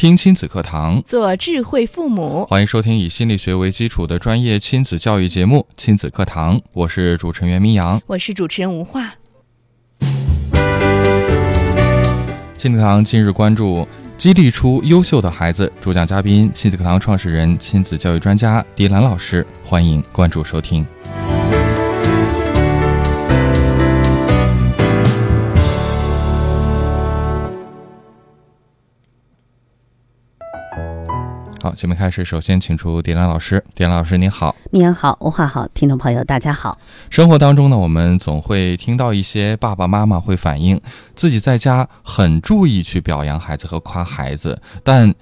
听亲子课堂，做智慧父母。欢迎收听以心理学为基础的专业亲子教育节目《亲子课堂》，我是主持人袁明阳，我是主持人吴化。亲子课堂今日关注：激励出优秀的孩子。主讲嘉宾：亲子课堂创始人、亲子教育专家迪兰老师。欢迎关注收听。好，节目开始，首先请出迪兰老师。迪兰老师，您好，明阳好，文化好，听众朋友大家好。生活当中呢，我们总会听到一些爸爸妈妈会反映自己在家很注意去表扬孩子和夸孩子，但，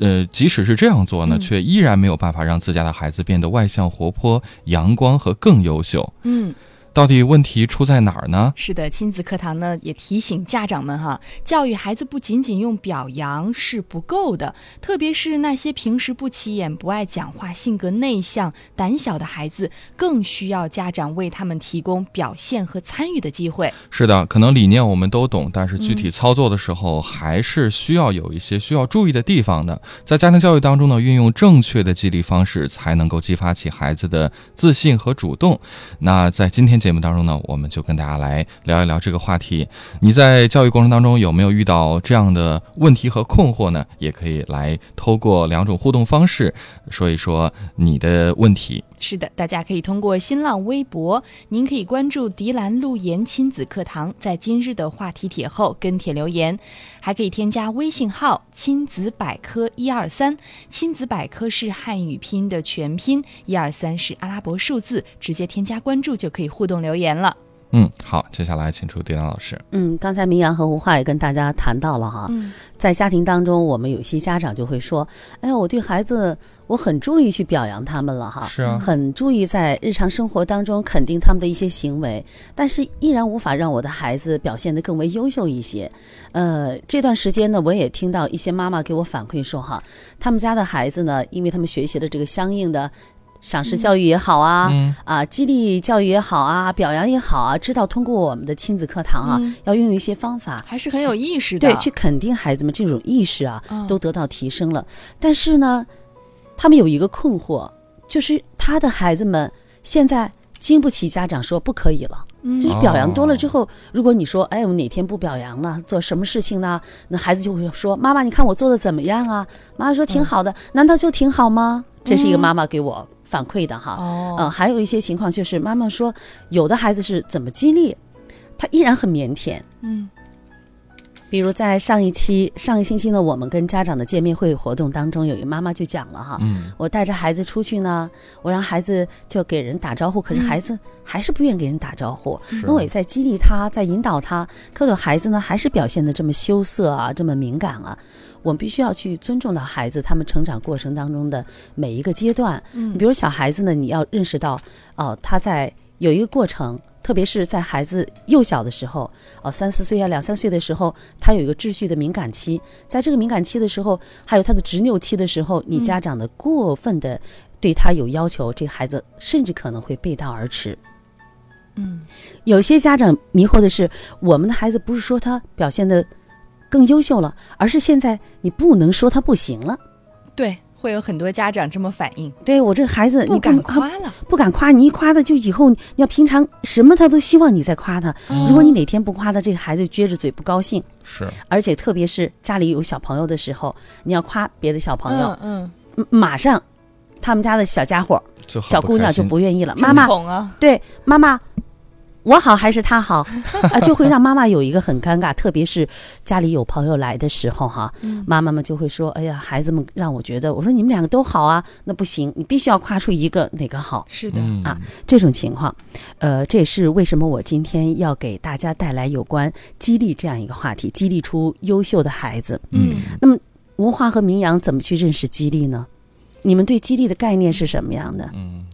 呃，即使是这样做呢，却依然没有办法让自家的孩子变得外向、活泼、阳光和更优秀。嗯。到底问题出在哪儿呢？是的，亲子课堂呢也提醒家长们哈，教育孩子不仅仅用表扬是不够的，特别是那些平时不起眼、不爱讲话、性格内向、胆小的孩子，更需要家长为他们提供表现和参与的机会。是的，可能理念我们都懂，但是具体操作的时候，还是需要有一些需要注意的地方的。在家庭教育当中呢，运用正确的激励方式，才能够激发起孩子的自信和主动。那在今天。节目当中呢，我们就跟大家来聊一聊这个话题。你在教育过程当中有没有遇到这样的问题和困惑呢？也可以来通过两种互动方式说一说你的问题。是的，大家可以通过新浪微博，您可以关注“迪兰路言亲子课堂”，在今日的话题帖后跟帖留言，还可以添加微信号“亲子百科一二三”，亲子百科是汉语拼音的全拼，一二三是阿拉伯数字，直接添加关注就可以互动留言了。嗯，好，接下来请出迪兰老师。嗯，刚才明阳和吴化也跟大家谈到了哈，在家庭当中，我们有些家长就会说，哎呀，我对孩子我很注意去表扬他们了哈，是啊，很注意在日常生活当中肯定他们的一些行为，但是依然无法让我的孩子表现得更为优秀一些。呃，这段时间呢，我也听到一些妈妈给我反馈说哈，他们家的孩子呢，因为他们学习的这个相应的。赏识教育也好啊，啊，激励教育也好啊，表扬也好啊，知道通过我们的亲子课堂啊，要运用一些方法，还是很有意识的，对，去肯定孩子们这种意识啊，都得到提升了。但是呢，他们有一个困惑，就是他的孩子们现在经不起家长说不可以了，就是表扬多了之后，如果你说，哎，我哪天不表扬了，做什么事情呢？那孩子就会说，妈妈，你看我做的怎么样啊？妈妈说挺好的，难道就挺好吗？这是一个妈妈给我。反馈的哈，嗯，还有一些情况就是妈妈说，有的孩子是怎么激励，他依然很腼腆，嗯，比如在上一期上个星期呢，我们跟家长的见面会活动当中，有一个妈妈就讲了哈，嗯，我带着孩子出去呢，我让孩子就给人打招呼，可是孩子还是不愿给人打招呼，那我也在激励他，在引导他，可是孩子呢还是表现的这么羞涩啊，这么敏感啊。我们必须要去尊重到孩子他们成长过程当中的每一个阶段。嗯，比如小孩子呢，你要认识到，哦，他在有一个过程，特别是在孩子幼小的时候，哦，三四岁啊，两三岁的时候，他有一个秩序的敏感期。在这个敏感期的时候，还有他的执拗期的时候，你家长的过分的对他有要求，这孩子甚至可能会背道而驰。嗯，有些家长迷惑的是，我们的孩子不是说他表现的。更优秀了，而是现在你不能说他不行了。对，会有很多家长这么反应。对我这孩子，你敢夸了，不敢夸你一夸他，就以后你要平常什么他都希望你在夸他。如果你哪天不夸他，这个孩子撅着嘴不高兴。是，而且特别是家里有小朋友的时候，你要夸别的小朋友，嗯，马上他们家的小家伙、小姑娘就不愿意了。妈妈，对妈妈。我好还是他好 啊？就会让妈妈有一个很尴尬，特别是家里有朋友来的时候哈，妈妈们就会说：“哎呀，孩子们让我觉得，我说你们两个都好啊，那不行，你必须要夸出一个哪个好。”是的啊，这种情况，呃，这也是为什么我今天要给大家带来有关激励这样一个话题，激励出优秀的孩子。嗯，那么吴华和明阳怎么去认识激励呢？你们对激励的概念是什么样的？嗯，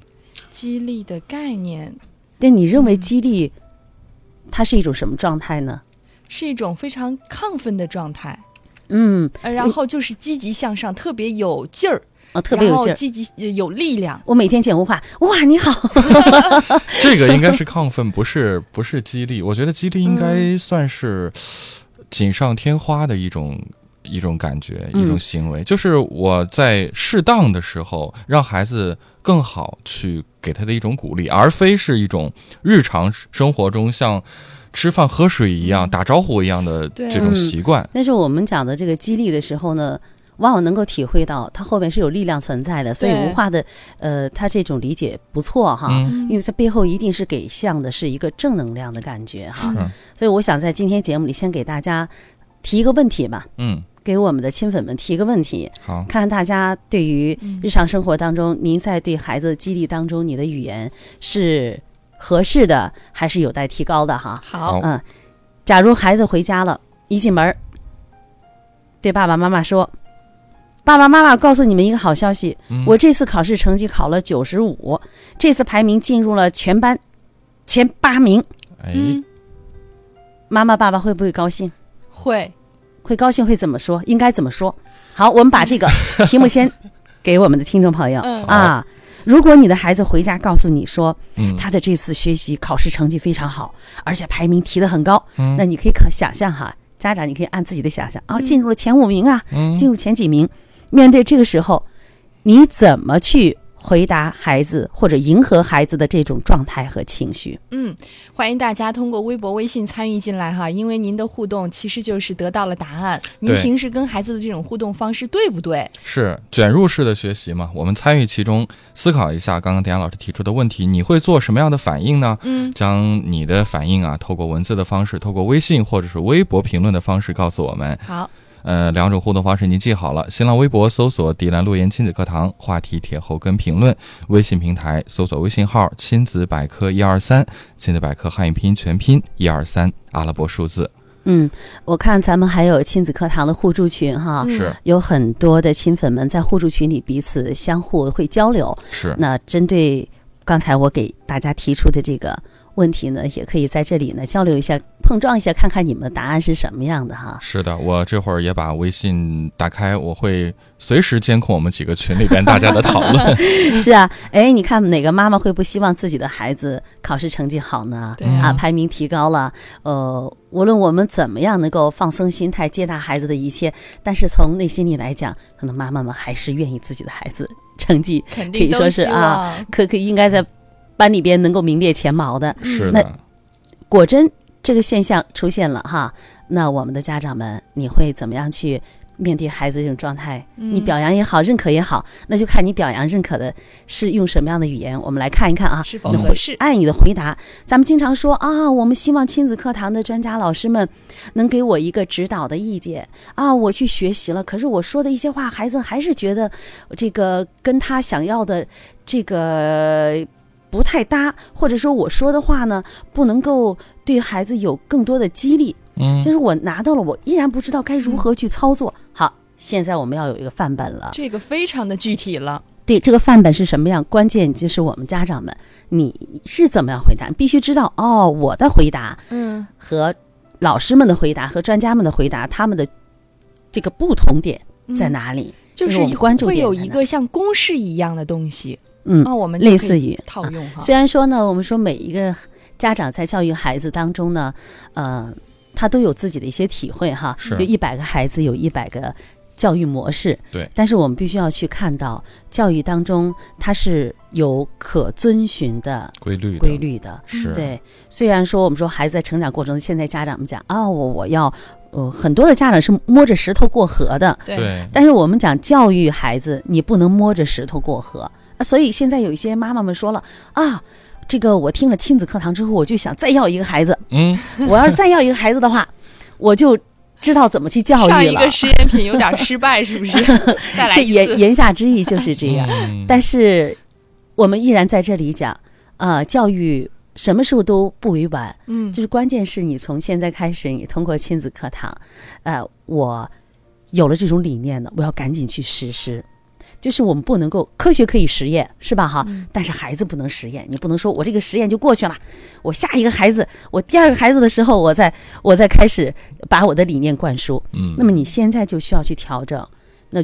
激励的概念对，你认为激励它是一种什么状态呢？是一种非常亢奋的状态，嗯，呃然后就是积极向上，特别有劲儿，啊，特别有劲儿。积极呃有力量。我每天见吴华，哇，你好，这个应该是亢奋，不是不是激励。我觉得激励应该算是锦上添花的一种。一种感觉，嗯。一种行为，就是我在适当的时候让孩子更好去给他的一种鼓励，而非是一种日常生活中像吃饭喝水一样、打招呼一样的这种习惯。但是我们讲的这个激励的时候呢，往往能够体会到它后面是有力量存在的，所以对吴化的呃，他这种理解不错哈。嗯，因为在背后一定是给向的是一个正能量的感觉哈，嗯。所以我想在今天节目里先给大家提一个问题吧，嗯，给我们的亲粉们提一个问题，好，看看大家对于嗯日常生活当中，您在对孩子的激励当中，你的语言是合适的，还是有待提高的哈？好，嗯，假如孩子回家了，一进门儿，对爸爸妈妈说：“爸爸妈妈，告诉你们一个好消息，嗯。我这次考试成绩考了九十五，这次排名进入了全班前八名。哎，嗯，妈妈爸爸会不会高兴？会，会高兴会怎么说？应该怎么说？好，我们把这个题目先给我们的听众朋友 嗯啊。如果你的孩子回家告诉你说嗯，他的这次学习考试成绩非常好，而且排名提得很高，嗯那你可以可想象哈，家长你可以按自己的想象啊，嗯进入了前五名啊，嗯进入前几名。面对这个时候，你怎么去回答孩子或者迎合孩子的这种状态和情绪？嗯，欢迎大家通过微博、微信参与进来哈，因为您的互动其实就是得到了答案。您平时跟孩子的这种互动方式对不对？是卷入式的学习嘛？我们参与其中，思考一下刚刚迪安老师提出的问题，你会做什么样的反应呢？嗯，将你的反应啊，透过文字的方式，透过微信或者是微博评论的方式告诉我们。好，呃，两种互动方式您记好了：新浪微博搜索“迪兰路言亲子课堂”，话题帖后跟评论；微信平台搜索微信号“亲子百科一二三”，亲子百科汉语拼音全拼一二三阿拉伯数字。嗯，我看咱们还有亲子课堂的互助群哈，嗯是有很多的亲粉们在互助群里彼此相互会交流。是，那针对刚才我给大家提出的这个问题呢，也可以在这里呢交流一下，碰撞一下，看看你们的答案是什么样的哈。是的，我这会儿也把微信打开，我会随时监控我们几个群里边大家的讨论。是啊，哎，你看哪个妈妈会不希望自己的孩子考试成绩好呢？对啊，啊，排名提高了，呃，无论我们怎么样能够放松心态，接纳孩子的一切，但是从内心里来讲，可能妈妈们还是愿意自己的孩子成绩肯可以说是啊望，可可应该在班里边能够名列前茅的。那是的，果真这个现象出现了哈，那我们的家长们，你会怎么样去面对孩子这种状态？你嗯表扬也好，认可也好，那就看你表扬认可的是用什么样的语言。我们来看一看啊，是否合适？按你的回答，咱们经常说啊，我们希望亲子课堂的专家老师们能给我一个指导的意见啊。我去学习了，可是我说的一些话，孩子还是觉得这个跟他想要的这个不太搭，或者说我说的话呢，不能够对孩子有更多的激励。嗯就是我拿到了，我依然不知道该如何去操作。好，现在我们要有一个范本了。这个非常的具体了。对，这个范本是什么样？关键就是我们家长们，你是怎么样回答？必须知道哦，我的回答嗯，和老师们的回答和专家们的回答，他们的这个不同点在嗯？哪里？就是我们关注会点有一个像公式一样的东西嗯，啊，我们类似于啊套用哈。虽然说呢，我们说每一个家长在教育孩子当中呢，呃，他都有自己的一些体会哈。是就一百个孩子有一百个教育模式。对。但是我们必须要去看到，教育当中它是有可遵循的规律的规律的。是，对，虽然说我们说孩子在成长过程中，现在家长们讲啊，我我要，呃，很多的家长是摸着石头过河的。对，对，但是我们讲教育孩子，你不能摸着石头过河啊。所以现在有一些妈妈们说了啊，这个我听了亲子课堂之后，我就想再要一个孩子。嗯，我要是再要一个孩子的话，我就知道怎么去教育了上一个。实验品有点 失败，是不是？再来这。言言下之意就是这样。嗯但是我们依然在这里讲，啊，教育什么时候都不为晚。嗯，就是关键是你从现在开始，你通过亲子课堂，呃，我有了这种理念呢，我要赶紧去实施。就是我们不能够科学可以实验，是吧？哈，但是孩子不能实验，你不能说我这个实验就过去了，我下一个孩子，我第二个孩子的时候，我再我再开始把我的理念灌输。嗯，那么你现在就需要去调整。那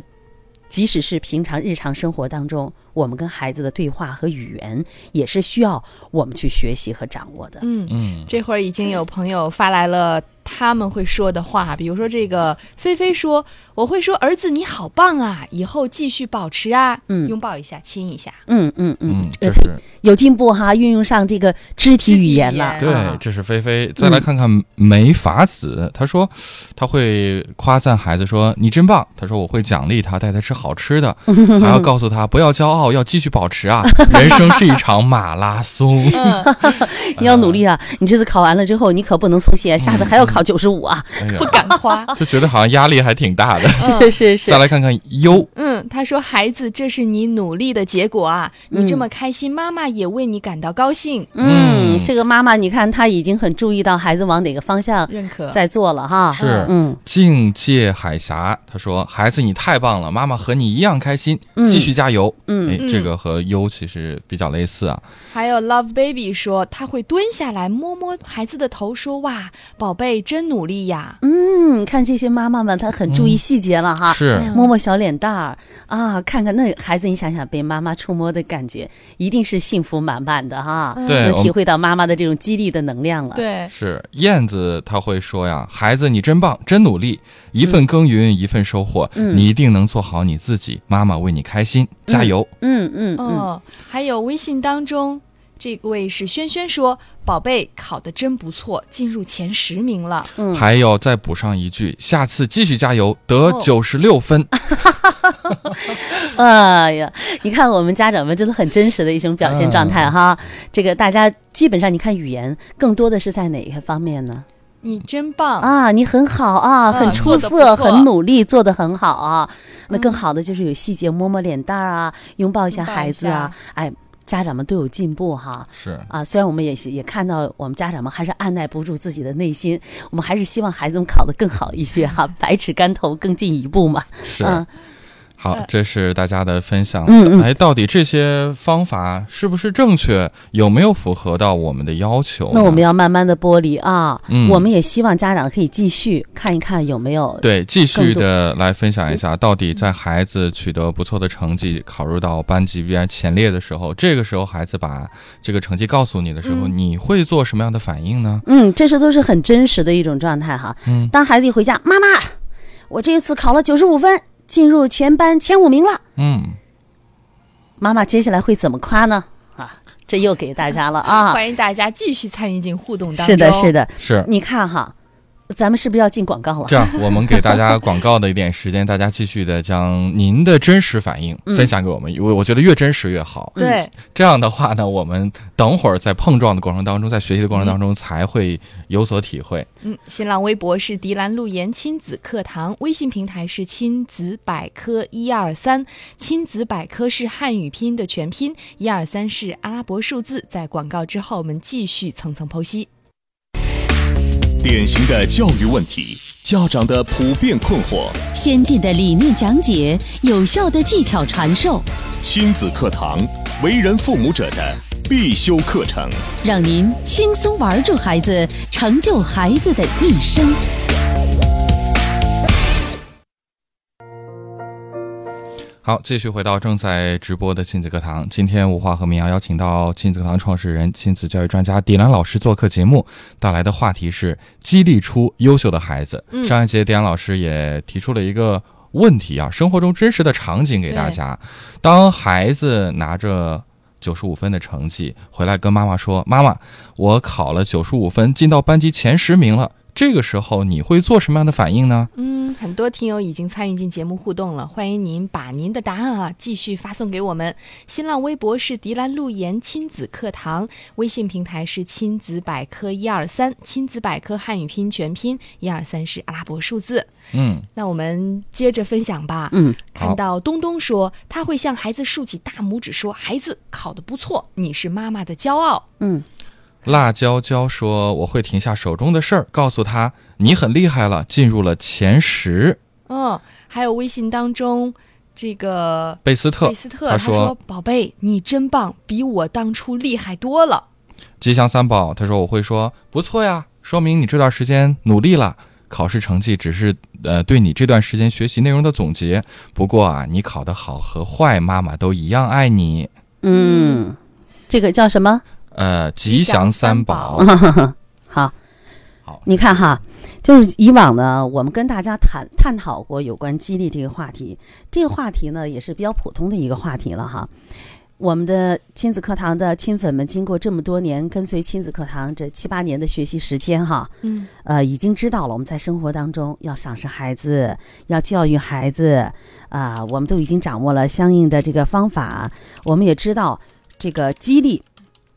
即使是平常日常生活当中，我们跟孩子的对话和语言，也是需要我们去学习和掌握的。嗯嗯，这会儿已经有朋友发来了他们会说的话，比如说这个菲菲说：“我会说儿子你好棒啊，以后继续保持啊，嗯拥抱一下，亲一下。嗯嗯嗯嗯，，这呃是有进步哈，运用上这个肢体语言了。对啊，这是菲菲。再来看看梅法子，他说他会夸赞孩子说你真棒，他说我会奖励他，带他吃好吃的，还要告诉他不要骄傲，要继续保持啊，人生是一场马拉松。嗯，你要努力啊！你这次考完了之后，你可不能松懈，下次还要考九十五啊！哎不，敢夸。就觉得好像压力还挺大的。是是是。再，来看看优，嗯，他说：“孩子，这是你努力的结果啊！你这么开心，妈妈也为你感到高兴，嗯。嗯，这个妈妈，你看她已经很注意到孩子往哪个方向认可。在做了哈。是。嗯。境界海峡，他说孩子你太棒了，妈妈和你一样开心，继续加油。嗯。哎，嗯。这个和优其实比较类似啊。还有 Love Baby 说，他会蹲下来摸摸孩子的头，说：‘哇，宝贝，真努力呀。嗯，看这些妈妈们，她很注意细节了哈。是，嗯摸摸小脸蛋儿啊，看看那孩子，你想想被妈妈触摸的感觉，一定是幸福满满的哈。嗯对，能体会到妈妈的这种激励的能量！’了。对，是燕子，他会说呀，孩子你真棒，真努力，一份耕耘一份收获，嗯你一定能做好你自己，妈妈为你开心，加油。嗯嗯嗯，哦，还有微信当中，这位是轩轩说：‘宝贝，考得真不错，进入前十名了。嗯还有再补上一句，下次继续加油，得哦九十六分。哎呀，你看我们家长们真的很真实的一种表现状态哈。这个大家基本上，你看语言更多的是在哪一个方面呢？你真棒！啊，你很好啊，嗯很出色，很努力，做得很好啊。那更嗯好的就是有细节，摸摸脸蛋儿啊，拥抱一下孩子啊。哎，家长们都有进步哈。是，啊，虽然我们也也看到我们家长们还是按耐不住自己的内心，我们还是希望孩子们考得更好一些哈，百尺竿头更进一步嘛。是。嗯好呃，这是大家的分享。嗯嗯哎，到底这些方法是不是正确？有没有符合到我们的要求？那我们要慢慢的剥离啊，嗯我们也希望家长可以继续看一看有没有对继续的来分享一下，到底在孩子取得不错的成绩，考入到班级边前列的时候，这个时候孩子把这个成绩告诉你的时候，嗯你会做什么样的反应呢？嗯，这是都是很真实的一种状态哈。嗯当孩子一回家，妈妈，我这一次考了九十五分，进入全班前五名了。嗯，妈妈接下来会怎么夸呢？啊，这又给大家了啊！欢迎大家继续参与进互动当中。是的，是，的，是。你看哈，咱们是不是要进广告了这？样，我们给大家广告的一点时间，大家继续的将您的真实反应嗯分享给我们，因为我觉得越真实越好。对，这样的话呢，我们等会儿在碰撞的过程当中，在学习的过程当中才会有所体会。嗯，新浪微博是迪兰路言亲子课堂，微信平台是亲子百科一二三，亲子百科是汉语拼音的全拼，一二三是阿拉伯数字。在广告之后，我们继续层层剖析。典型的教育问题，家长的普遍困惑，先进的理念讲解，有效的技巧传授，亲子课堂，为人父母者的必修课程。让您轻松玩住孩子，成就孩子的一生。好，继续回到正在直播的亲子课堂。今天吴华和明阳邀请到亲子课堂创始人、亲子教育专家迪兰老师做客节目，带来的话题是激励出优秀的孩子。嗯上一节迪兰老师也提出了一个问题啊，生活中真实的场景给大家。当孩子拿着九十五分的成绩回来跟妈妈说：“妈妈，我考了九十五分，进到班级前十名了。”这个时候你会做什么样的反应呢？嗯，很多听友已经参与进节目互动了，欢迎您把您的答案啊继续发送给我们。新浪微博是迪兰路言亲子课堂，微信平台是亲子百科一二三，亲子百科汉语拼全拼一二三是阿拉伯数字。嗯，那我们接着分享吧。嗯，看到东东说，他会向孩子竖起大拇指，说：“孩子考得不错，你是妈妈的骄傲。嗯，辣椒椒说：“我会停下手中的事儿，告诉他你很厉害了，进入了前十。嗯，还有微信当中这个贝斯特贝斯特，他他说：“宝贝，你真棒，比我当初厉害多了。吉祥三宝，他说我会说不错呀，说明你这段时间努力了。考试成绩只是呃对你这段时间学习内容的总结。不过啊，你考得好和坏，妈妈都一样爱你。嗯，这个叫什么？呃，吉祥三宝，好，好你看哈，就是以往呢，我们跟大家谈探讨过有关激励这个话题，这个话题呢也是比较普通的一个话题了哈。我们的亲子课堂的亲粉们，经过这么多年跟随亲子课堂这七八年的学习时间哈，嗯，呃，已经知道了我们在生活当中要赏识孩子，要教育孩子，啊、我们都已经掌握了相应的这个方法。我们也知道这个激励，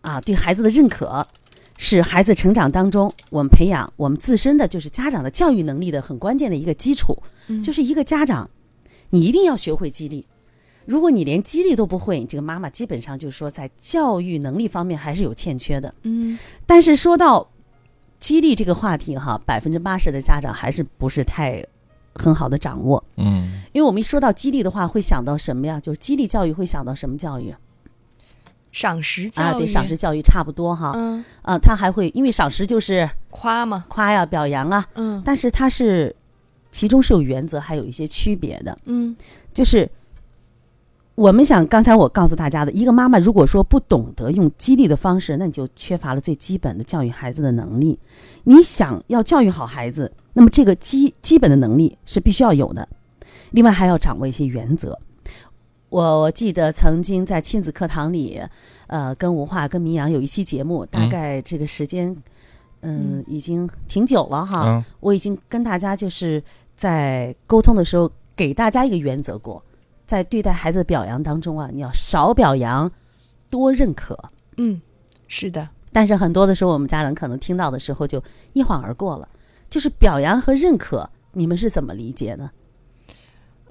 啊，对孩子的认可，是孩子成长当中我们培养我们自身的就是家长的教育能力的很关键的一个基础。嗯就是一个家长，你一定要学会激励。如果你连激励都不会，你这个妈妈基本上就是说在教育能力方面还是有欠缺的。嗯但是说到激励这个话题哈，百分之八十的家长还是不是太很好的掌握。嗯，因为我们一说到激励的话，会想到什么呀？就是激励教育会想到什么教育赏识教育，啊？对，赏识教育差不多哈。嗯，啊，他还会因为赏识就是夸嘛，夸呀、表扬啊，嗯但是他是其中是有原则，还有一些区别的。嗯就是我们想，刚才我告诉大家的，一个妈妈如果说不懂得用激励的方式，那你就缺乏了最基本的教育孩子的能力。你想要教育好孩子，那么这个基基本的能力是必须要有的，另外还要掌握一些原则。我我记得曾经在亲子课堂里，呃，跟吴化、跟明阳有一期节目，大嗯概这个时间，嗯，嗯已经挺久了哈。嗯我已经跟大家就是在沟通的时候给大家一个原则过，在对待孩子的表扬当中啊，你要少表扬，多认可。嗯，是的，但是很多的时候，我们家长可能听到的时候就一晃而过了。就是表扬和认可，你们是怎么理解的？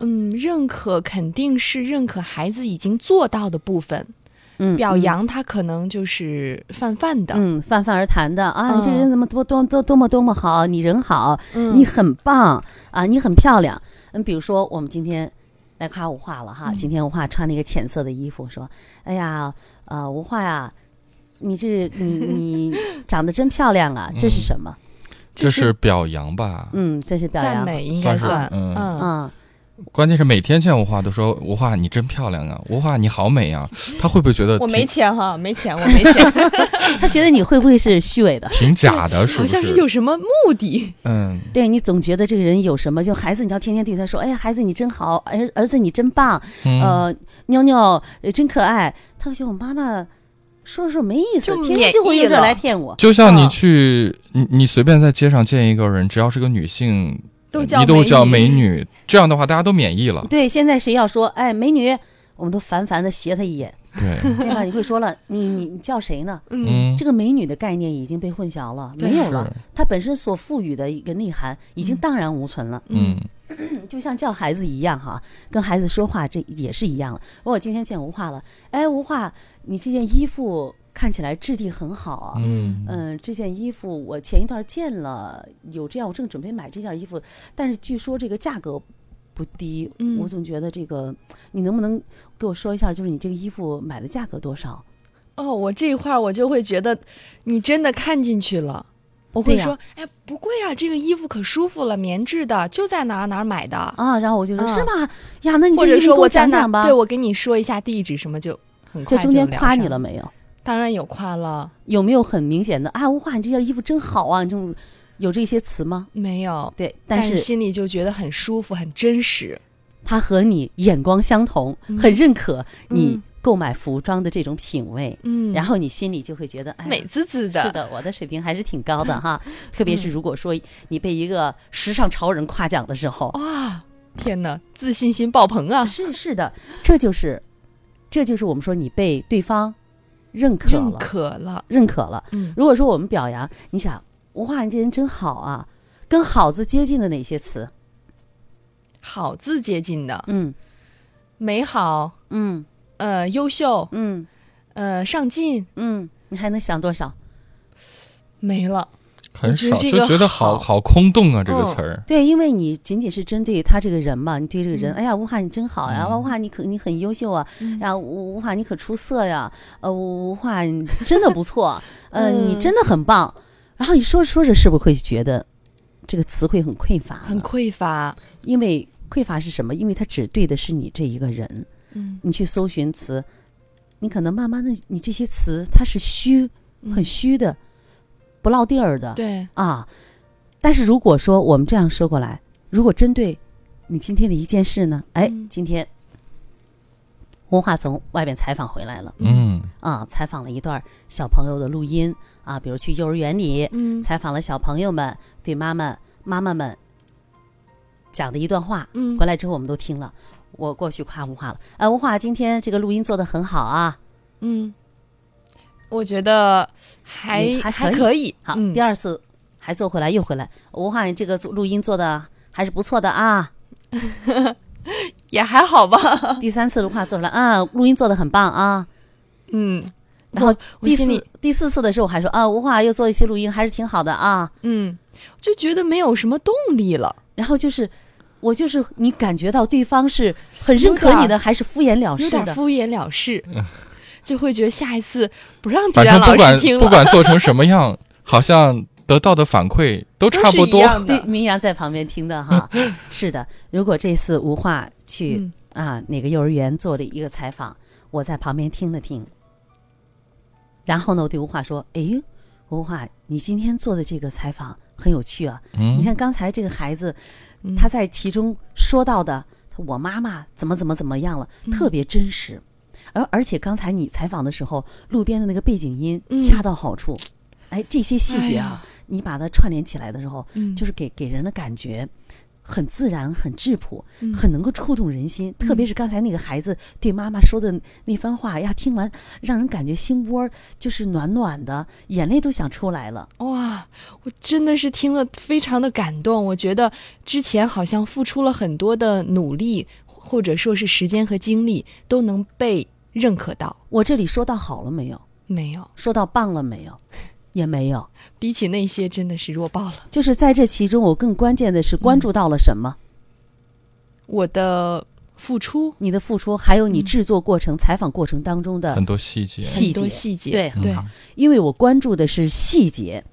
嗯，认可肯定是认可孩子已经做到的部分，嗯，表嗯扬他可能就是泛泛的，嗯，泛泛而谈的啊，你这嗯人怎么多多多多么多么好，你人好，嗯你很棒啊，你很漂亮。嗯，比如说我们今天来夸吴化了哈，嗯今天吴化穿了一个浅色的衣服，说：“哎呀，呃，吴化呀，你这你你长得真漂亮啊，这是什么？这是表扬吧？嗯，这是表扬。赞美应该算算，嗯嗯嗯，关键是每天见吴化都说吴化你真漂亮啊，吴化你好美啊，他会不会觉得我没钱哈，没钱，我没钱，他觉得你会不会是虚伪的？挺假的？是不好像是有什么目的，嗯对你总觉得这个人有什么？就孩子，你要天天对他说：“哎呀，孩子你真好，儿儿子你真棒，嗯呃，妞妞呃真可爱。”他会觉得我妈妈说说没意思，就天天就会用这来骗我。就像你嗯去你你随便在街上见一个人，只要是个女性，都叫你都叫美美女，这样的话大家都免疫了。对，现在谁要说哎美女，我们都烦烦的斜他一眼，对，对吧？你会说了，你你你叫谁呢？嗯嗯，这个美女的概念已经被混淆了，没有了是，它本身所赋予的一个内涵已经荡然无存了。嗯就像叫孩子一样哈，跟孩子说话这也是一样了。我今天见吴化了，哎，吴化，你这件衣服看起来质地很好啊。嗯嗯，这件衣服我前一段见了，有这样，我正准备买这件衣服，但是据说这个价格不低，嗯我总觉得这个，你能不能给我说一下，就是你这个衣服买的价格多少？哦，我这一块儿我就会觉得你真的看进去了。我会说，哎，不贵啊，这个衣服可舒服了，棉质的，就在哪儿哪儿买的。啊，然后我就说、嗯是吗？呀，那你或者这衣服给我说在哪儿讲讲吧。对，我给你说一下地址什么就很快这中间夸你了？没有？当然有夸了，有没有很明显的啊？吴化，你这件衣服真好啊！这种有这些词吗？没有，对，但是但心里就觉得很舒服，很真实。他和你眼光相同，嗯很认可你嗯购买服装的这种品味，嗯，然后你心里就会觉得，哎，美滋滋的。是的，我的水平还是挺高的哈。特别是嗯如果说你被一个时尚潮人夸奖的时候，哇，天哪，自信心爆棚啊！是是的，这就是，这就是我们说你被对方认可了。认了，可了，认可了。嗯，如果说我们表扬，你想，吴华你这人真好啊，跟好字接近的哪些词？好字接近的，嗯。美好，嗯。呃，优秀，嗯。呃，上进，嗯，你还能想多少？没了。很少，就觉得好好好空洞啊，这个嗯词儿。对，因为你仅仅是针对他这个人嘛，你对这个人，嗯哎呀，吴华你真好呀，嗯吴华你可你很优秀啊，嗯呀，吴吴华你可出色呀，呃，吴吴华你真的不错，呃，你嗯真的很棒。然后你说着说着，是不是会觉得这个词汇很匮乏？很匮乏。因为匮乏是什么？因为它只对的是你这一个人。嗯，你去搜寻词，你可能慢慢的，你这些词它是虚，很虚的，不落地儿的。嗯对，啊。但是如果说我们这样说过来，如果针对你今天的一件事呢，哎，嗯今天文化从外边采访回来了嗯啊，采访了一段小朋友的录音啊，比如去幼儿园里嗯采访了小朋友们对妈妈妈妈们讲的一段话，嗯回来之后我们都听了。我过去夸文化了，啊，文化今天这个录音做的很好啊，嗯，我觉得还你还可以可以。好，嗯第二次还做回来又回来，文化你这个做录音做的还是不错的啊，也还好吧。第三次的话做出来，啊，录音做的很棒啊。嗯，然后第四第四次的时候，我还说啊，吴华又做一些录音，还是挺好的啊。嗯，就觉得没有什么动力了。然后就是，我就是你感觉到对方是很认可你的，还是敷衍了事的？点敷衍了事，就会觉得下一次不让迪反然老师正不管听，不管做成什么样，好像得到的反馈都差不多。对，明阳在旁边听的哈。是的，如果这次吴化去、嗯啊哪个幼儿园做了一个采访，我在旁边听了听。然后呢，我对吴化说：“哎，吴化，你今天做的这个采访很有趣啊。你嗯看刚才这个孩子，嗯他在其中说到的，我妈妈怎么怎么怎么样了，嗯特别真实。而而且刚才你采访的时候，路边的那个背景音嗯恰到好处，哎，这些细节啊哎，你把它串联起来的时候，嗯就是给给人的感觉很自然、很质朴，嗯很能够触动人心。特别是刚才那个孩子对妈妈说的那番话呀，听完让人感觉心窝儿就是暖暖的，眼泪都想出来了。哇，我真的是听了非常的感动。我觉得之前好像付出了很多的努力，或者说是时间和精力，都能被认可到。我这里说到好了没有？没有，说到棒了没有？也没有。比起那些真的是弱爆了。就是在这其中，我更关键的是关注到了什么？我的付出你的付出，还有你嗯制作过程、采访过程当中的很多细节。细很多节细节，对对嗯，因为我关注的是细节，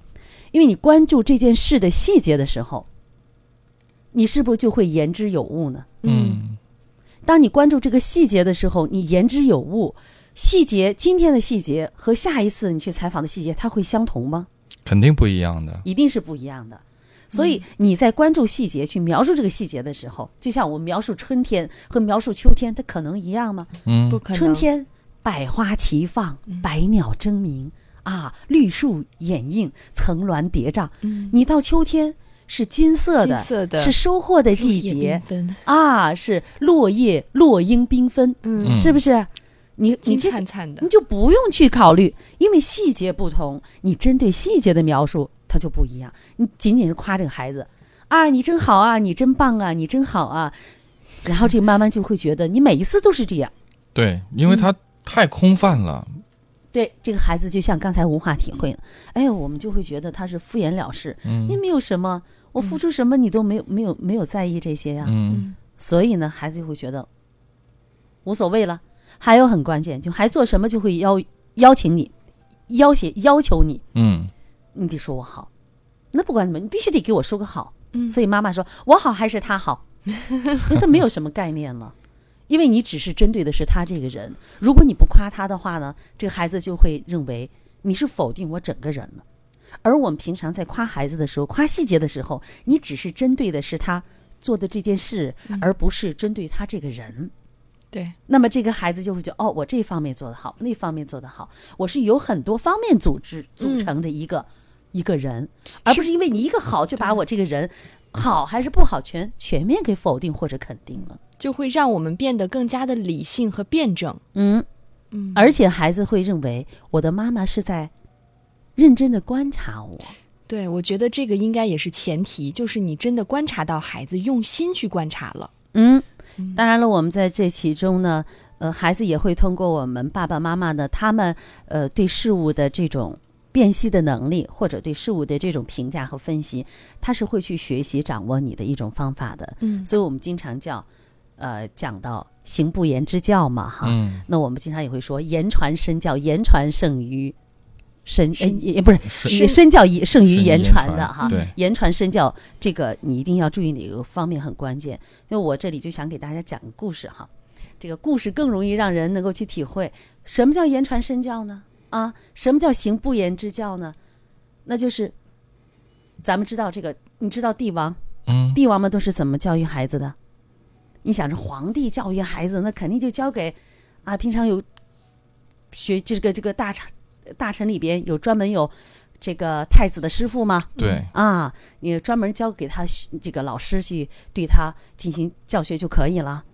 因为你关注这件事的细节的时候，你是不是就会言之有物呢？嗯，当你关注这个细节的时候，你言之有物。细节今天的细节和下一次你去采访的细节，它会相同吗？肯定不一样的。一定是不一样的。所以你在关注细节、去描述这个细节的时候，就像我描述春天和描述秋天，它可能一样吗？嗯不，可能。春天百花齐放，百鸟争鸣啊，绿树掩映，层峦叠嶂。嗯，你到秋天是金色的，金色的是收获的季节，啊，是落叶落英缤纷，嗯，嗯。是不是？你你金这灿灿的。你，就不用去考虑，因为细节不同，你针对细节的描述它就不一样。你仅仅是夸这个孩子啊，你真好啊，你真棒啊，你真好啊，然后这个慢慢就会觉得你每一次都是这样。对，因为他太空泛了。对这个孩子，就像刚才无话体会哎呦，我们就会觉得他是敷衍了事，你嗯没有什么，我付出什么你都没有没有没有在意这些呀、嗯所以呢，孩子就会觉得无所谓了。还有很关键，就还做什么就会邀邀请你，要挟要求你，嗯你得说我好。那不管怎么，你必须得给我说个好。嗯所以妈妈说我好还是他好，因为他没有什么概念了，因为你只是针对的是他这个人。如果你不夸他的话呢，这个孩子就会认为你是否定我整个人了。而我们平常在夸孩子的时候，夸细节的时候，你只是针对的是他做的这件事，而不是针对他这个人。对，那么这个孩子就会觉得，哦，我这方面做得好，那方面做得好，我是有很多方面组织组成的一个、一个人，而不是因为你一个好就把我这个人好还是不好全全面给否定或者肯定了。就会让我们变得更加的理性和辩证。嗯，嗯，而且孩子会认为我的妈妈是在认真的观察我。对，我觉得这个应该也是前提，就是你真的观察到孩子用心去观察了。嗯嗯，当然了，我们在这其中呢，呃，孩子也会通过我们爸爸妈妈的他们呃对事物的这种辨析的能力，或者对事物的这种评价和分析，他是会去学习掌握你的一种方法的。嗯所以我们经常叫，呃，讲到行不言之教嘛，哈。嗯，那我们经常也会说，言传身教，言传胜于身，呃，也不是身身教也胜于言传传的哈。言传身教这个你一定要注意哪个方面很关键。因为我这里就想给大家讲个故事哈，这个故事更容易让人能够去体会什么叫言传身教呢？啊，什么叫行不言之教呢？那就是咱们知道这个，你知道帝王嗯，帝王们都是怎么教育孩子的？你想着皇帝教育孩子，那肯定就交给啊，平常有学这个这个大臣大臣里边有专门有这个太子的师傅吗？对，啊，你专门交给他这个老师去对他进行教学就可以了。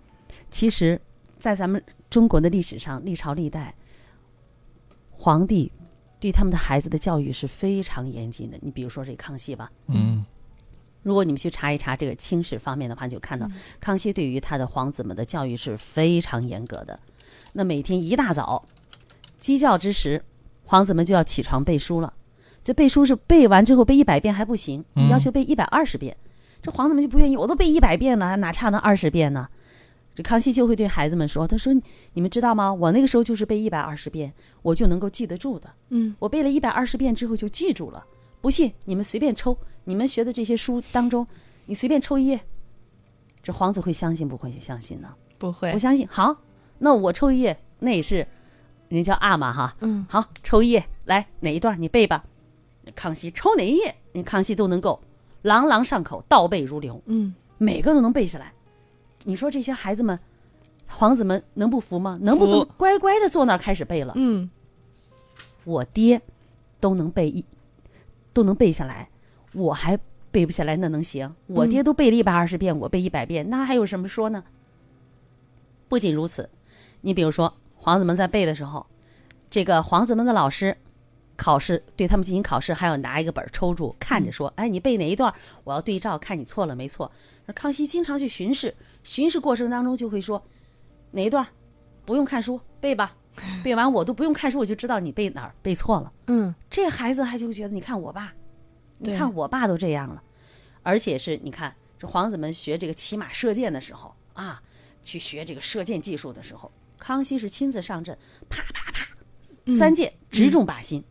其实，在咱们中国的历史上，历朝历代，皇帝对他们的孩子的教育是非常严谨的。你比如说这康熙吧，嗯如果你们去查一查这个清史方面的话，你就看到康熙对于他的皇子们的教育是非常严格的。那每天一大早，鸡叫之时，皇子们就要起床背书了。这背书是背完之后背一百遍还不行，嗯要求背一百二十遍。这皇子们就不愿意，我都背一百遍了，哪差那二十遍呢？这康熙就会对孩子们说：“他说你们知道吗？我那个时候就是背一百二十遍，我就能够记得住的。嗯，我背了一百二十遍之后就记住了。不信你们随便抽，你们学的这些书当中，你随便抽一页，这皇子会相信不会相信呢？不会不，相信。好，那我抽一页，那也是人叫阿玛哈。嗯，好，抽一页，来哪一段你背吧。康熙抽哪一页，你康熙都能够朗朗上口，倒背如流，嗯，每个都能背下来。你说这些孩子们，皇子们能不服吗？能不服服？乖乖的坐那儿开始背了。嗯，我爹都能背一，都能背下来，我还背不下来，那能行？我爹都背了一百二十遍，我背一百遍，那还有什么说呢？不仅如此，你比如说皇子们在背的时候，这个皇子们的老师考试对他们进行考试，还要拿一个本儿抽住看着说：“哎，你背哪一段？我要对照，看你错了没错。”那康熙经常去巡视，巡视过程当中就会说：“哪一段不用看书背吧，背完我都不用看书，我就知道你背哪儿背错了。”嗯，这孩子还就觉得，你看我爸，你看我爸都这样了，而且是你看这皇子们学这个骑马射箭的时候啊，去学这个射箭技术的时候，康熙是亲自上阵，啪啪啪，三箭直中靶心，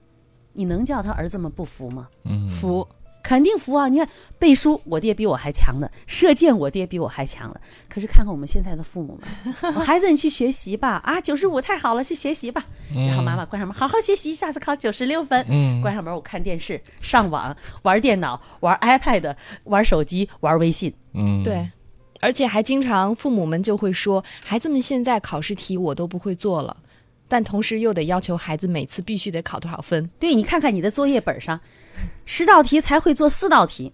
你能叫他儿子们不服吗？嗯，服，肯定服啊！你看背书，我爹比我还强呢；射箭，我爹比我还强了。可是看看我们现在的父母们，孩子你去学习吧，啊，九十五太好了，去学习吧。然后妈妈关上门，好好学习，下次考九十六分。嗯关上门，我看电视、上网、玩电脑、玩 iPad、玩手机、玩微信。嗯，对。而且还经常父母们就会说，孩子们现在考试题我都不会做了，但同时又得要求孩子每次必须得考多少分。对，你看看你的作业本上，十道题才会做四道题。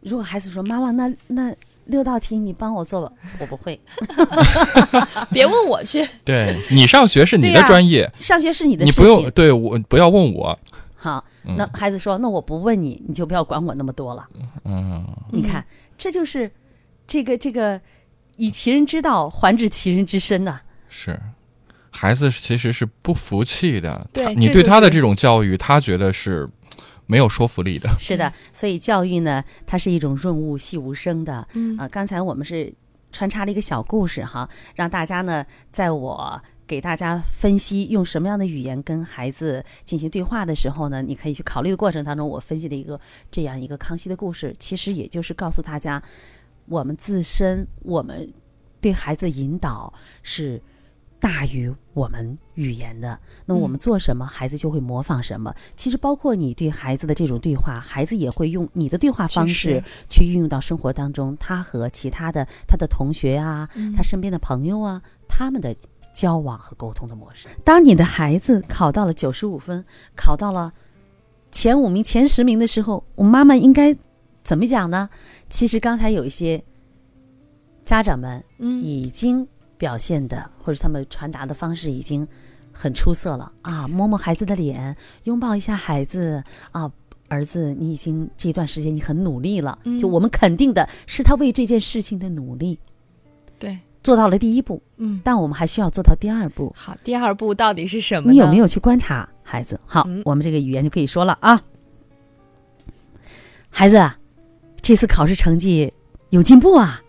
如果孩子说：“妈妈，那那六道题你帮我做吧。”我不会。别问我去，对你上学是你的专业，上学是你的你事情。不用对我不要问我，好，嗯那孩子说：“那我不问你，你就不要管我那么多了。嗯，”你看，这就是这个这个以其人之道还治其人之身呐、是。孩子其实是不服气的，对他你对他的这种教育，他觉得是没有说服力的。是的，所以教育呢，它是一种润物细无声的。嗯啊，刚才我们是穿插了一个小故事哈，让大家呢，在我给大家分析用什么样的语言跟孩子进行对话的时候呢，你可以去考虑的过程当中，我分析的一个这样一个康熙的故事，其实也就是告诉大家，我们自身我们对孩子的引导是。大于我们语言的，那么我们做什么，孩子就会模仿什么。其实包括你对孩子的这种对话，孩子也会用你的对话方式去运用到生活当中。他和其他的他的同学啊，他身边的朋友啊，他们的交往和沟通的模式。当你的孩子考到了九十五分，考到了前五名、前十名的时候，我妈妈应该怎么讲呢？其实刚才有一些家长们嗯，已经表现的，或者他们传达的方式已经很出色了啊！摸摸孩子的脸，拥抱一下孩子啊，儿子，你已经这段时间你很努力了，嗯就我们肯定的是他为这件事情的努力对，做到了第一步，嗯，但我们还需要做到第二步。好，第二步到底是什么呢？你有没有去观察孩子。好，嗯我们这个语言就可以说了啊，孩子啊，这次考试成绩有进步啊，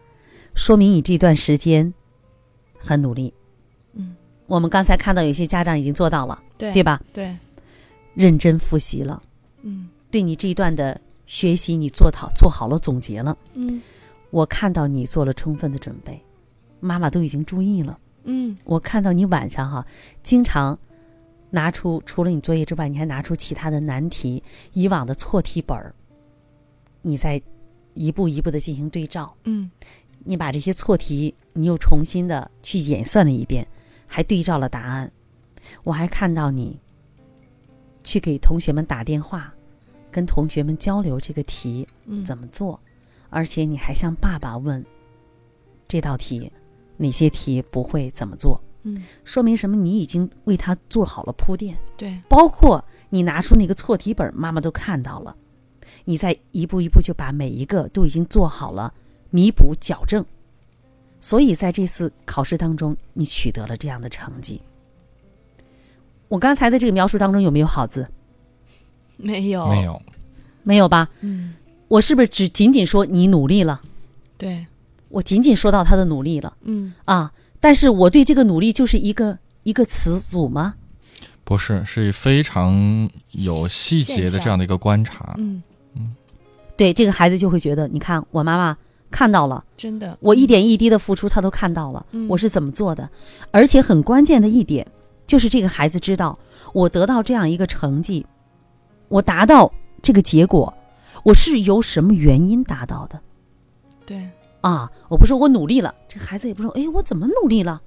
说明你这段时间很努力。嗯，我们刚才看到有些家长已经做到了，对对吧？对，认真复习了，嗯对你这一段的学习你做好做好了总结了。嗯我看到你做了充分的准备，妈妈都已经注意了。嗯我看到你晚上哈，经常拿出除了你作业之外，你还拿出其他的难题、以往的错题本儿，你再一步一步的进行对照。嗯。你把这些错题，你又重新的去演算了一遍，还对照了答案。我还看到你去给同学们打电话，跟同学们交流这个题嗯，怎么做，而且你还向爸爸问这道题哪些题不会怎么做，嗯。说明什么？你已经为他做好了铺垫，对，包括你拿出那个错题本，妈妈都看到了，你再一步一步就把每一个都已经做好了弥补矫正，所以在这次考试当中，你取得了这样的成绩。我刚才的这个描述当中有没有好字？没有没，有，没有吧？嗯我是不是只仅仅说你努力了？对，我仅仅说到他的努力了嗯啊，但是我对这个努力就是一个一个词组吗？不是，是非常有细节的这样的一个观察。嗯，对这个孩子就会觉得，你看我妈妈看到了，真的，我一点一滴的付出，他都看到了，嗯。我是怎么做的，而且很关键的一点就是这个孩子知道，我得到这样一个成绩，我达到这个结果，我是由什么原因达到的对，啊？我不是说我努力了，这个孩子也不说，哎，我怎么努力了？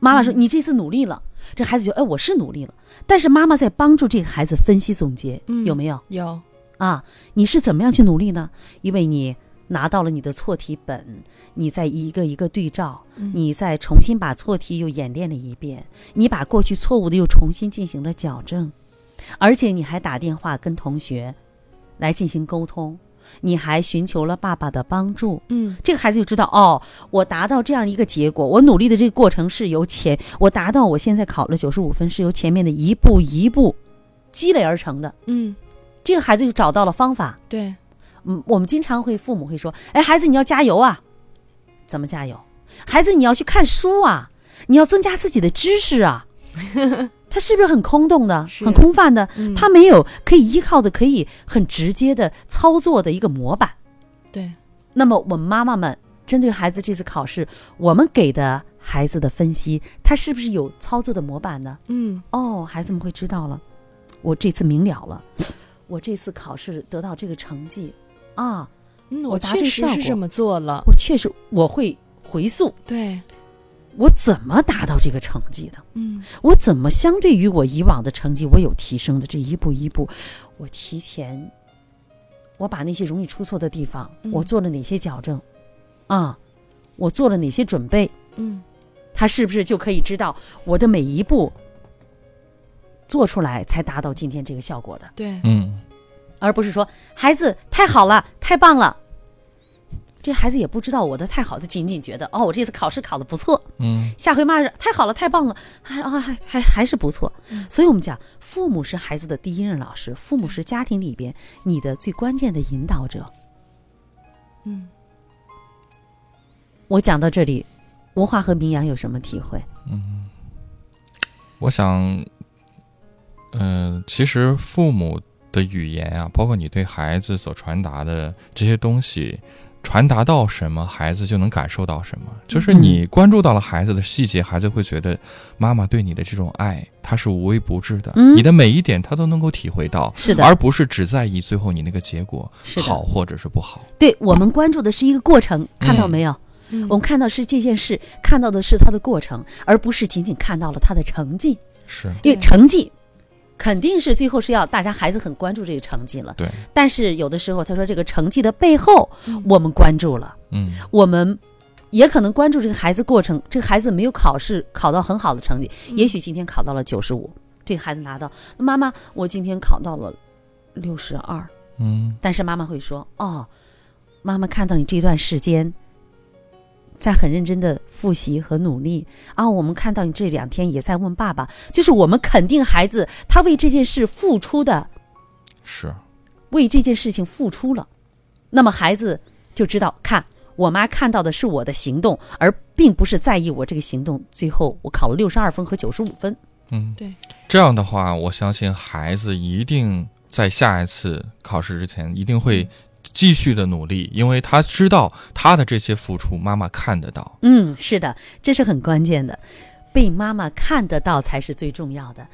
妈妈说嗯。你这次努力了，这孩子觉得哎我是努力了，但是妈妈在帮助这个孩子分析总结，嗯有没有？有，啊，你是怎么样去努力呢？因为你拿到了你的错题本，你再一个一个对照，嗯你再重新把错题又演练了一遍，你把过去错误的又重新进行了矫正，而且你还打电话跟同学来进行沟通，你还寻求了爸爸的帮助。嗯这个孩子就知道哦，我达到这样一个结果，我努力的这个过程是由前我达到我现在考了九十五分，是由前面的一步一步积累而成的。嗯，这个孩子就找到了方法。对，嗯，我们经常会父母会说：“哎，孩子，你要加油啊！怎么加油？孩子，你要去看书啊！你要增加自己的知识啊！” 他是不是很空洞的、很空泛的？嗯他没有可以依靠的、可以很直接的操作的一个模板。对，那么，我们妈妈们针对孩子这次考试，我们给的孩子的分析，他是不是有操作的模板呢？嗯哦，孩子们会知道了，我这次明了了，我这次考试得到这个成绩啊，嗯，我我确实是这么做了，我确实我会回溯对，我怎么达到这个成绩的，嗯？我怎么相对于我以往的成绩我有提升的，这一步一步，我提前，我把那些容易出错的地方，嗯我做了哪些矫正，啊，我做了哪些准备，嗯？他是不是就可以知道我的每一步做出来才达到今天这个效果的？对，嗯，而不是说孩子太好了，太棒了。这孩子也不知道我的太好，他仅仅觉得哦，我这次考试考得不错，嗯，下回骂人太好了，太棒了，还啊还还还是不错。所以我们讲，父母是孩子的第一任老师，父母是家庭里边你的最关键的引导者。嗯我讲到这里，文化和明阳有什么体会？嗯我想，嗯、其实父母的语言啊，包括你对孩子所传达的这些东西，传达到什么，孩子就能感受到什么。就是你关注到了孩子的细节，孩子会觉得妈妈对你的这种爱，他是无微不至的，嗯你的每一点他都能够体会到，是的而不是只在意最后你那个结果是好或者是不好。对我们关注的是一个过程，看到没有？嗯，我们看到是这件事，看到的是它的过程，而不是仅仅看到了它的成绩。是，因为对成绩肯定是最后是要大家孩子很关注这个成绩了。对，但是有的时候他说这个成绩的背后嗯。我们关注了，嗯。我们也可能关注这个孩子过程。这个孩子没有考试考到很好的成绩，嗯。也许今天考到了九十五，这个孩子拿到妈妈，我今天考到了六十二，嗯。但是妈妈会说哦，妈妈看到你这段时间在很认真的复习和努力啊。我们看到你这两天也在问爸爸，就是我们肯定孩子他为这件事付出的，是为这件事情付出了，那么孩子就知道，看我妈看到的是我的行动，而并不是在意我这个行动。最后我考了六十二分和九十五分。嗯，对，这样的话，我相信孩子一定在下一次考试之前一定会继续的努力，因为他知道他的这些付出，妈妈看得到。嗯，是的，这是很关键的，被妈妈看得到才是最重要的。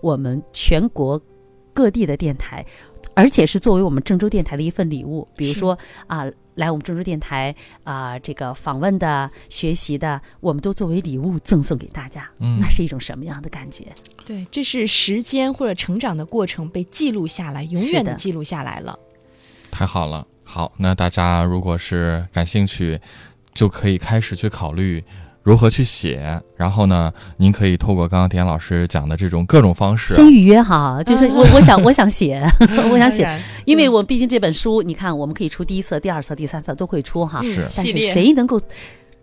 我们全国各地的电台，而且是作为我们郑州电台的一份礼物。比如说啊，来我们郑州电台啊，这个访问的、学习的，我们都作为礼物赠送给大家。嗯那是一种什么样的感觉？对，这是时间或者成长的过程被记录下来，永远的记录下来了。太好了。好，那大家如果是感兴趣，就可以开始去考虑如何去写。然后呢，您可以透过刚刚田老师讲的这种各种方式啊，先预约哈，就是我我想我想写，我想写，因为我毕竟这本书，你看我们可以出第一册、第二册、第三册都会出哈。是但是谁能够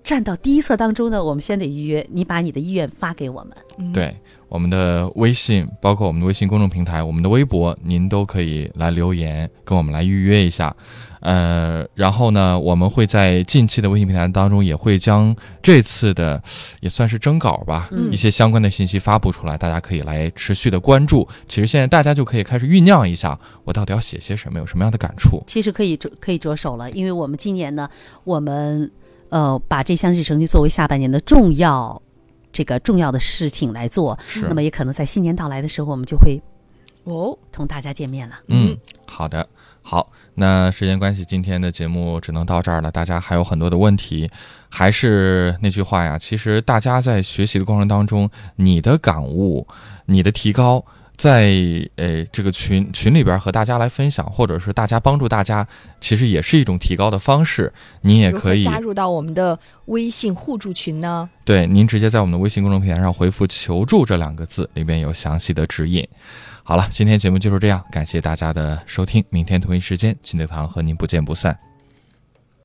站到第一册当中呢？我们先得预约，你把你的意愿发给我们。嗯对我们的微信，包括我们的微信公众平台，我们的微博，您都可以来留言，跟我们来预约一下。呃，然后呢，我们会在近期的微信平台当中，也会将这次的也算是征稿吧，嗯一些相关的信息发布出来，大家可以来持续的关注。其实现在大家就可以开始酝酿一下，我到底要写些什么，有什么样的感触。其实可以着可以着手了，因为我们今年呢，我们呃把这项日程就作为下半年的重要这个重要的事情来做。是那么也可能在新年到来的时候，我们就会哦，同大家见面了。嗯，好的，好，那时间关系，今天的节目只能到这儿了。大家还有很多的问题，还是那句话呀，其实大家在学习的过程当中，你的感悟、你的提高，在呃这个群群里边和大家来分享，或者是大家帮助大家，其实也是一种提高的方式。您也可以加入到我们的微信互助群呢？对，您直接在我们的微信公众平台上回复“求助”这两个字，里边有详细的指引。好了，今天节目就是这样，感谢大家的收听，明天同一时间，金德堂和您不见不散。